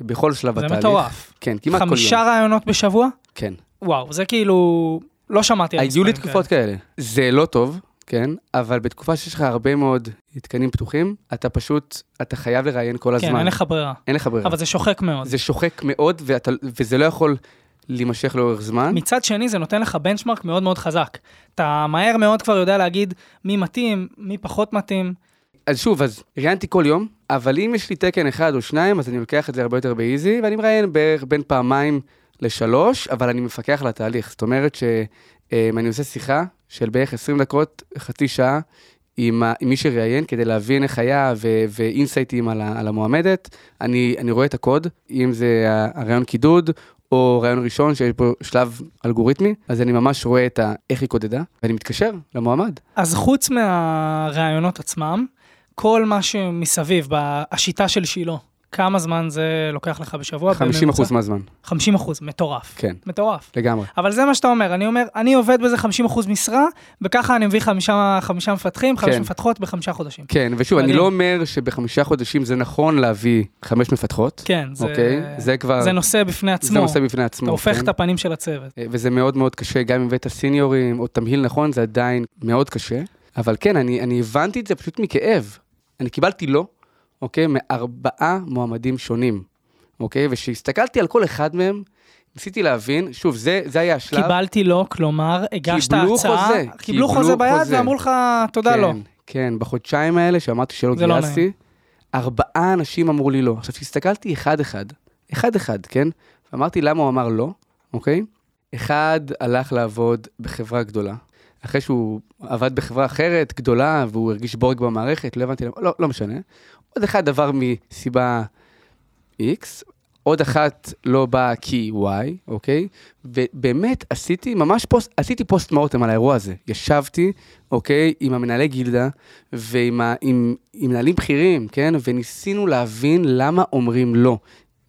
בכל שלב זה התהליך. מטורף. כן, כמעט כל חמישה יום. רעיונות בשבוע? כן. וואו, זה כאילו... לא שמעתי על היו לי מספרים תקופות כאלה. זה לא טוב, כן, אבל בתקופה שיש לך הרבה מאוד תקנים פתוחים, אתה פשוט, אתה חייב לראיין כל הזמן. כן, אין לך ברירה. אין לך ברירה. אבל זה שוחק מאוד. זה שוחק מאוד, ואתה, וזה לא יכול להימשך לאורך זמן. מצד שני, זה נותן לך בנצ'מרק מאוד מאוד חזק. אתה מהר מאוד כבר יודע להגיד מי מתאים, מי פחות מתאים. אז שוב, אז ראיינתי כל יום, אבל אם יש לי תקן אחד או שניים, אז אני לוקח את זה הרבה יותר באיזי, ואני מראיין בערך בין פעמיים לשלוש, אבל אני מפקח על התהליך. זאת אומרת שאני עושה שיחה של בערך 20 דקות, חצי שעה, עם, ה- עם מי שראיין, כדי להבין איך היה, ואינסייטים על, על המועמדת. אני, אני רואה את הקוד, אם זה ה- הרעיון קידוד, או רעיון ראשון שיש בו שלב אלגוריתמי, אז אני ממש רואה את ה- איך היא קודדה, ואני מתקשר למועמד. אז חוץ מהרעיונות עצמם, כל מה שמסביב, השיטה של שילה, כמה זמן זה לוקח לך בשבוע? 50 אחוז? מהזמן, 50 אחוז, מטורף. כן, מטורף. לגמרי. אבל זה מה שאתה אומר, אני אומר, אני עובד בזה 50 אחוז משרה, וככה אני מביא חמישה, חמישה מפתחים, חמש כן. מפתחות בחמישה חודשים. כן, ושוב, אני מדהים. לא אומר שבחמישה חודשים זה נכון להביא חמש מפתחות. כן, זה, אוקיי, זה כבר, זה נושא בפני עצמו. זה נושא בפני עצמו. אתה הופך כן? את הפנים של הצוות. אה, וזה מאוד מאוד קשה, גם אם הבאת סיניורים או תמהיל נכון, זה עדיין מאוד קשה. אבל כן, אני, אני הבנתי את זה פשוט מכאב. אני קיבלתי לא, אוקיי, מארבעה מועמדים שונים, אוקיי? וכשהסתכלתי על כל אחד מהם, ניסיתי להבין, שוב, זה, זה היה השלב. קיבלתי לא, כלומר, הגשת קיבלו הצעה, חוזה, קיבלו קיבלו חוזה ביד חוזה. ואמרו לך, תודה כן, לא. כן, בחודשיים האלה שאמרתי שלא לא גייסתי, ארבעה אנשים אמרו לי לא. עכשיו, כשהסתכלתי אחד-אחד, אחד-אחד, כן? ואמרתי למה הוא אמר לא, אוקיי? אחד הלך לעבוד בחברה גדולה. אחרי שהוא עבד בחברה אחרת, גדולה, והוא הרגיש בורג במערכת, לא הבנתי למה, לא, לא משנה. עוד אחד עבר מסיבה X, עוד אחת לא באה כי Y, אוקיי? ובאמת עשיתי ממש פוסט, עשיתי פוסט מורטם על האירוע הזה. ישבתי, אוקיי, עם המנהלי גילדה ועם ה, עם, עם מנהלים בכירים, כן? וניסינו להבין למה אומרים לא.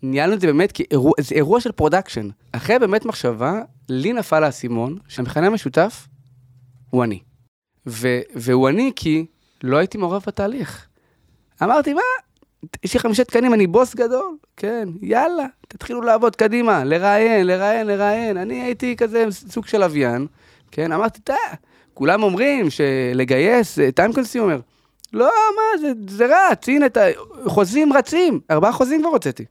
ניהלנו את זה באמת כאירוע, זה אירוע של production. אחרי באמת מחשבה, לי נפל האסימון שהמכנה המשותף הוא אני. ו, והוא אני כי לא הייתי מעורב בתהליך. אמרתי, מה? יש לי חמישה תקנים, אני בוס גדול, כן, יאללה, תתחילו לעבוד קדימה, לראיין, לראיין, לראיין. אני הייתי כזה סוג של לוויין, כן, אמרתי, אתה, כולם אומרים שלגייס זה time consumer. לא, מה, זה, זה רץ, הנה, את החוזים רצים, ארבעה חוזים כבר הוצאתי.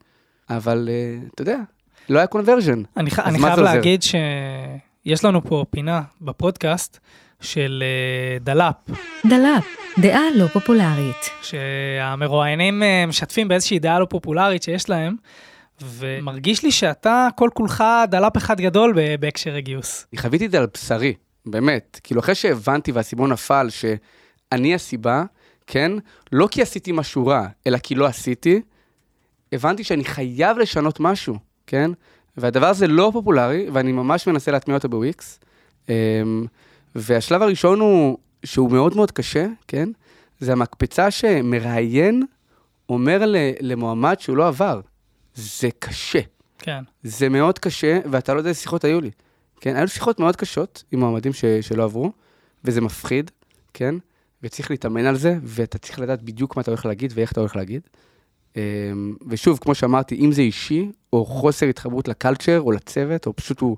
אבל, אה, אתה יודע, לא היה conversion. אני, ח- אני חייב? להגיד שיש לנו פה פינה בפודקאסט של אה, דלאפ, דלאפ, דעה לא פופולרית. שהמרואיינים אה, משתפים באיזושהי דעה לא פופולרית שיש להם, ומרגיש לי שאתה כל כולך דלאפ אחד גדול ב- בהקשר הגיוס. אני חוויתי את זה על בשרי, באמת. כאילו, אחרי שהבנתי והאסימון נפל שאני הסיבה, כן? לא כי עשיתי משהו רע, אלא כי לא עשיתי, הבנתי שאני חייב לשנות משהו, כן? והדבר הזה לא פופולרי, ואני ממש מנסה להטמיע אותו בוויקס. והשלב הראשון הוא, שהוא מאוד מאוד קשה, כן? זה המקפצה שמראיין אומר למועמד שהוא לא עבר. זה קשה. כן. זה מאוד קשה, ואתה לא יודע איזה שיחות היו לי. כן, היו לי שיחות מאוד קשות עם מועמדים ש, שלא עברו, וזה מפחיד, כן? וצריך להתאמן על זה, ואתה צריך לדעת בדיוק מה אתה הולך להגיד ואיך אתה הולך להגיד. אמ, ושוב, כמו שאמרתי, אם זה אישי, או חוסר התחברות לקלצ'ר, או לצוות, או פשוט הוא,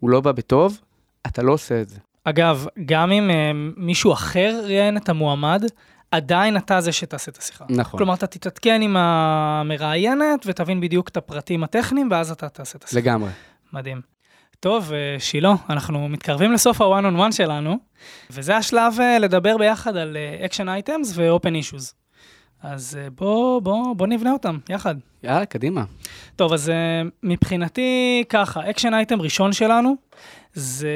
הוא לא בא בטוב, אתה לא עושה את זה. אגב, גם אם אה, מישהו אחר ראיין את המועמד, עדיין אתה זה שתעשה את השיחה. נכון. כלומר, אתה תתעדכן עם המראיינת ותבין בדיוק את הפרטים הטכניים, ואז אתה תעשה את השיחה. לגמרי. מדהים. טוב, אה, שילה, אנחנו מתקרבים לסוף ה-one on one שלנו, וזה השלב אה, לדבר ביחד על action items ו-open issues. אז אה, בוא, בוא, בוא נבנה אותם יחד. יאללה, קדימה. טוב, אז מבחינתי ככה, action item ראשון שלנו זה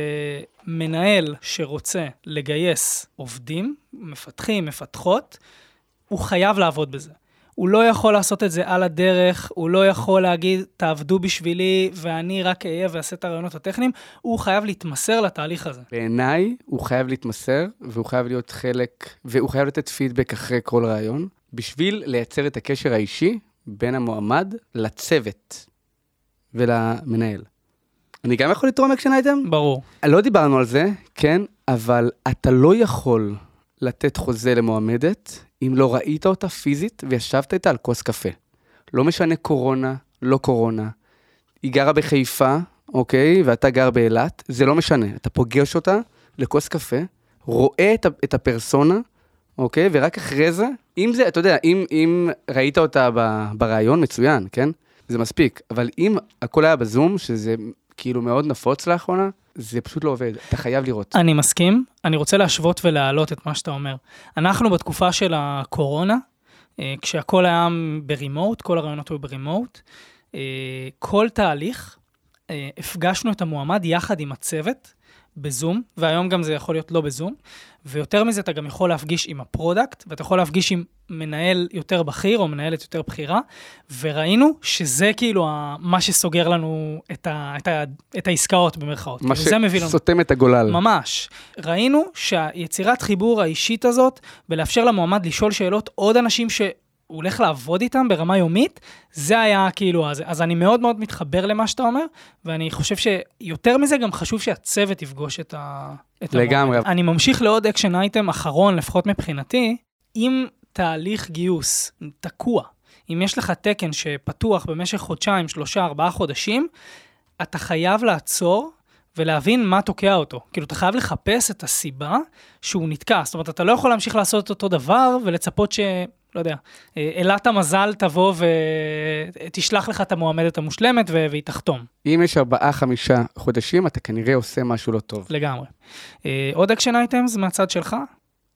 מנהל שרוצה לגייס עובדים, מפתחים, מפתחות, הוא חייב לעבוד בזה. הוא לא יכול לעשות את זה על הדרך, הוא לא יכול להגיד, תעבדו בשבילי ואני רק אהיה ואעשה את הראיונות הטכניים, הוא חייב להתמסר לתהליך הזה. בעיניי, הוא חייב להתמסר, והוא חייב להיות חלק, והוא חייב לתת פידבק אחרי כל ראיון, בשביל לייצר את הקשר האישי בין המועמד לצוות ולמנהל. אני גם יכול לתרום action item? ברור. לא דיברנו על זה, כן, אבל אתה לא יכול לתת חוזה למועמדת אם לא ראית אותה פיזית וישבת איתה על כוס קפה. לא משנה קורונה, לא קורונה. היא גרה בחיפה, אוקיי, ואתה גר באילת, זה לא משנה. אתה פוגש אותה לכוס קפה, רואה את, את הפרסונה, אוקיי, ורק אחרי זה, אם זה, אתה יודע, אם, אם ראית אותה בריאיון, מצוין, כן? זה מספיק. אבל אם הכל היה בזום, שזה כאילו מאוד נפוץ לאחרונה, זה פשוט לא עובד. אתה חייב לראות. אני מסכים, אני רוצה להשוות ולהעלות את מה שאתה אומר. אנחנו בתקופה של הקורונה, אה, כשהכל היה ב remote, כל הראיונות היו ב remote, אה, כל תהליך, אה, הפגשנו את המועמד יחד עם הצוות בזום, והיום גם זה יכול להיות לא בזום, ויותר מזה אתה גם יכול להפגיש עם ה product, ואתה יכול להפגיש עם מנהל יותר בכיר או מנהלת יותר בכירה, וראינו שזה כאילו ה- מה שסוגר לנו את, ה, את, ה, את העסקאות במרכאות. מה כאילו, שסותם את הגולל. ממש. ראינו שהיצירת חיבור האישית הזאת, ולאפשר למועמד לשאול שאלות עוד אנשים שהוא הולך לעבוד איתם ברמה יומית, זה היה כאילו, אז, אז אני מאוד מאוד מתחבר למה שאתה אומר, ואני חושב שיותר מזה גם חשוב שהצוות יפגוש את ה... את לגמרי. המועמד. אני ממשיך לעוד action item אחרון, לפחות מבחינתי, אם תהליך גיוס תקוע, אם יש לך תקן שפתוח במשך חודשיים, שלושה, ארבעה חודשים, אתה חייב לעצור ולהבין מה תוקע אותו. כאילו, אתה חייב לחפש את הסיבה שהוא נתקע. זאת אומרת, אתה לא יכול להמשיך לעשות אותו דבר ולצפות ש... לא יודע, אה, אלת המזל תבוא ותשלח לך את המועמדת המושלמת והיא תחתום, אם יש ארבעה, חמישה חודשים, אתה כנראה עושה משהו לא טוב. לגמרי. אה, עוד action items מהצד שלך?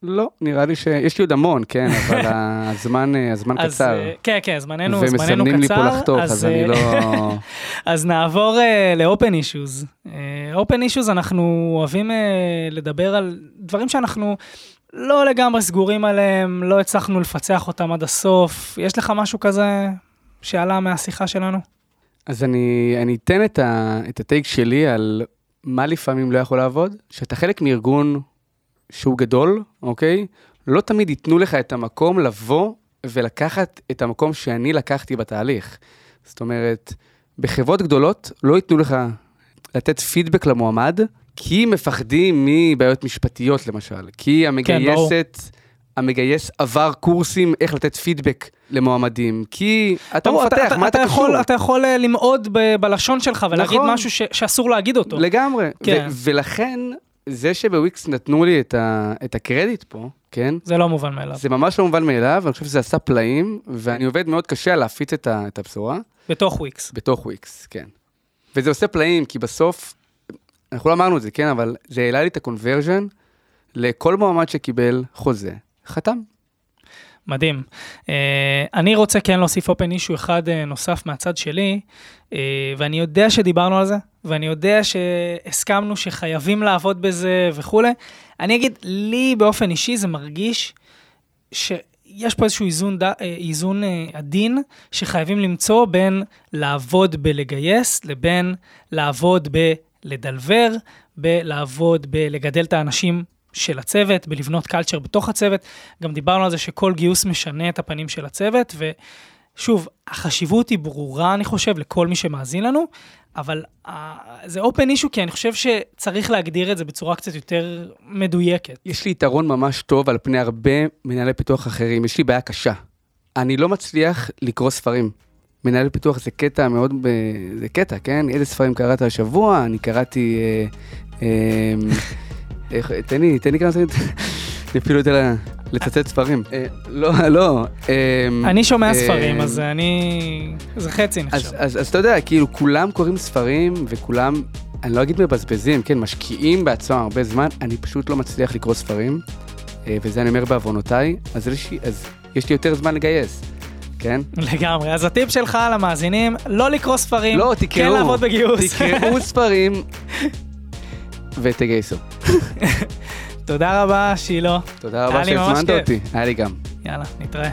לא, נראה לי שיש לי עוד המון, כן, אבל הזמן, אה, הזמן אז, קצר. כן, כן, זמננו, זמננו קצר. ומסמנים לי פה לחתוך, אז אה, אני לא... אז נעבור uh, ל-open issues. Uh, open issues, אנחנו אוהבים uh, לדבר על דברים שאנחנו לא לגמרי סגורים עליהם, לא הצלחנו לפצח אותם עד הסוף. יש לך משהו כזה שעלה מהשיחה שלנו? אז אני, אני אתן את, ה, את הטייק שלי על מה לפעמים לא יכול לעבוד, שאתה חלק מארגון שהוא גדול, אוקיי? לא תמיד ייתנו לך את המקום לבוא ולקחת את המקום שאני לקחתי בתהליך. זאת אומרת, בחברות גדולות לא ייתנו לך לתת פידבק למועמד, כי מפחדים מבעיות משפטיות למשל, כי המגייסת... המגייס עבר קורסים איך לתת פידבק למועמדים, כי אתה ברור, מפתח, מה אתה יכול, קשור? אתה יכול uh, למעוד ב- בלשון שלך ולהגיד נכון. משהו ש- שאסור להגיד אותו. לגמרי. כן. ו- ולכן, זה שבוויקס נתנו לי את, ה- את הקרדיט פה, כן? זה לא מובן מאליו. זה ממש לא מובן מאליו, אני חושב שזה עשה פלאים, ואני עובד מאוד קשה להפיץ את, ה- את הבשורה בתוך וויקס. בתוך וויקס, כן. וזה עושה פלאים, כי בסוף, אנחנו לא אמרנו את זה, כן, אבל זה העלה לי את ה conversion לכל מועמד שקיבל חוזה, חתם. מדהים. Uh, אני רוצה כן להוסיף open issue אחד uh, נוסף מהצד שלי, uh, ואני יודע שדיברנו על זה, ואני יודע שהסכמנו שחייבים לעבוד בזה וכולי. אני אגיד, לי באופן אישי זה מרגיש שיש פה איזשהו איזון, ד... אה, איזון uh, עדין שחייבים למצוא בין לעבוד בלגייס לבין לעבוד בלדלבר, בלעבוד בלגדל את האנשים של הצוות, בלבנות קלצ'ר בתוך הצוות. גם דיברנו על זה שכל גיוס משנה את הפנים של הצוות, ושוב, החשיבות היא ברורה, אני חושב, לכל מי שמאזין לנו, אבל uh, זה אופן אישו, כי אני חושב שצריך להגדיר את זה בצורה קצת יותר מדויקת. יש לי יתרון ממש טוב על פני הרבה מנהלי פיתוח אחרים, יש לי בעיה קשה. אני לא מצליח לקרוא ספרים. מנהל פיתוח זה קטע מאוד, ב... זה קטע, כן? איזה ספרים קראת השבוע? אני קראתי... אה, אה, איך, תן לי, תן לי כמה ספרים, אני אפילו יודע לצטט ספרים. אה, לא, לא. אה, אני שומע אה, ספרים, אז אני... זה חצי נחשב. אז, אתה יודע, כאילו כולם קוראים ספרים וכולם, אני לא אגיד מבזבזים, כן, משקיעים בעצמם הרבה זמן, אני פשוט לא מצליח לקרוא ספרים, אה, וזה אני אומר בעוונותיי, אז יש, לי- אז יש לי יותר זמן לגייס, כן? לגמרי. אז הטיפ שלך למאזינים, לא לקרוא ספרים, לא, תקראו, כן לעבוד בגיוס. תקראו ספרים ותגייסו. תודה רבה, שילה. תודה רבה שהזמנת. אותי, היה לי גם. יאללה, נתראה.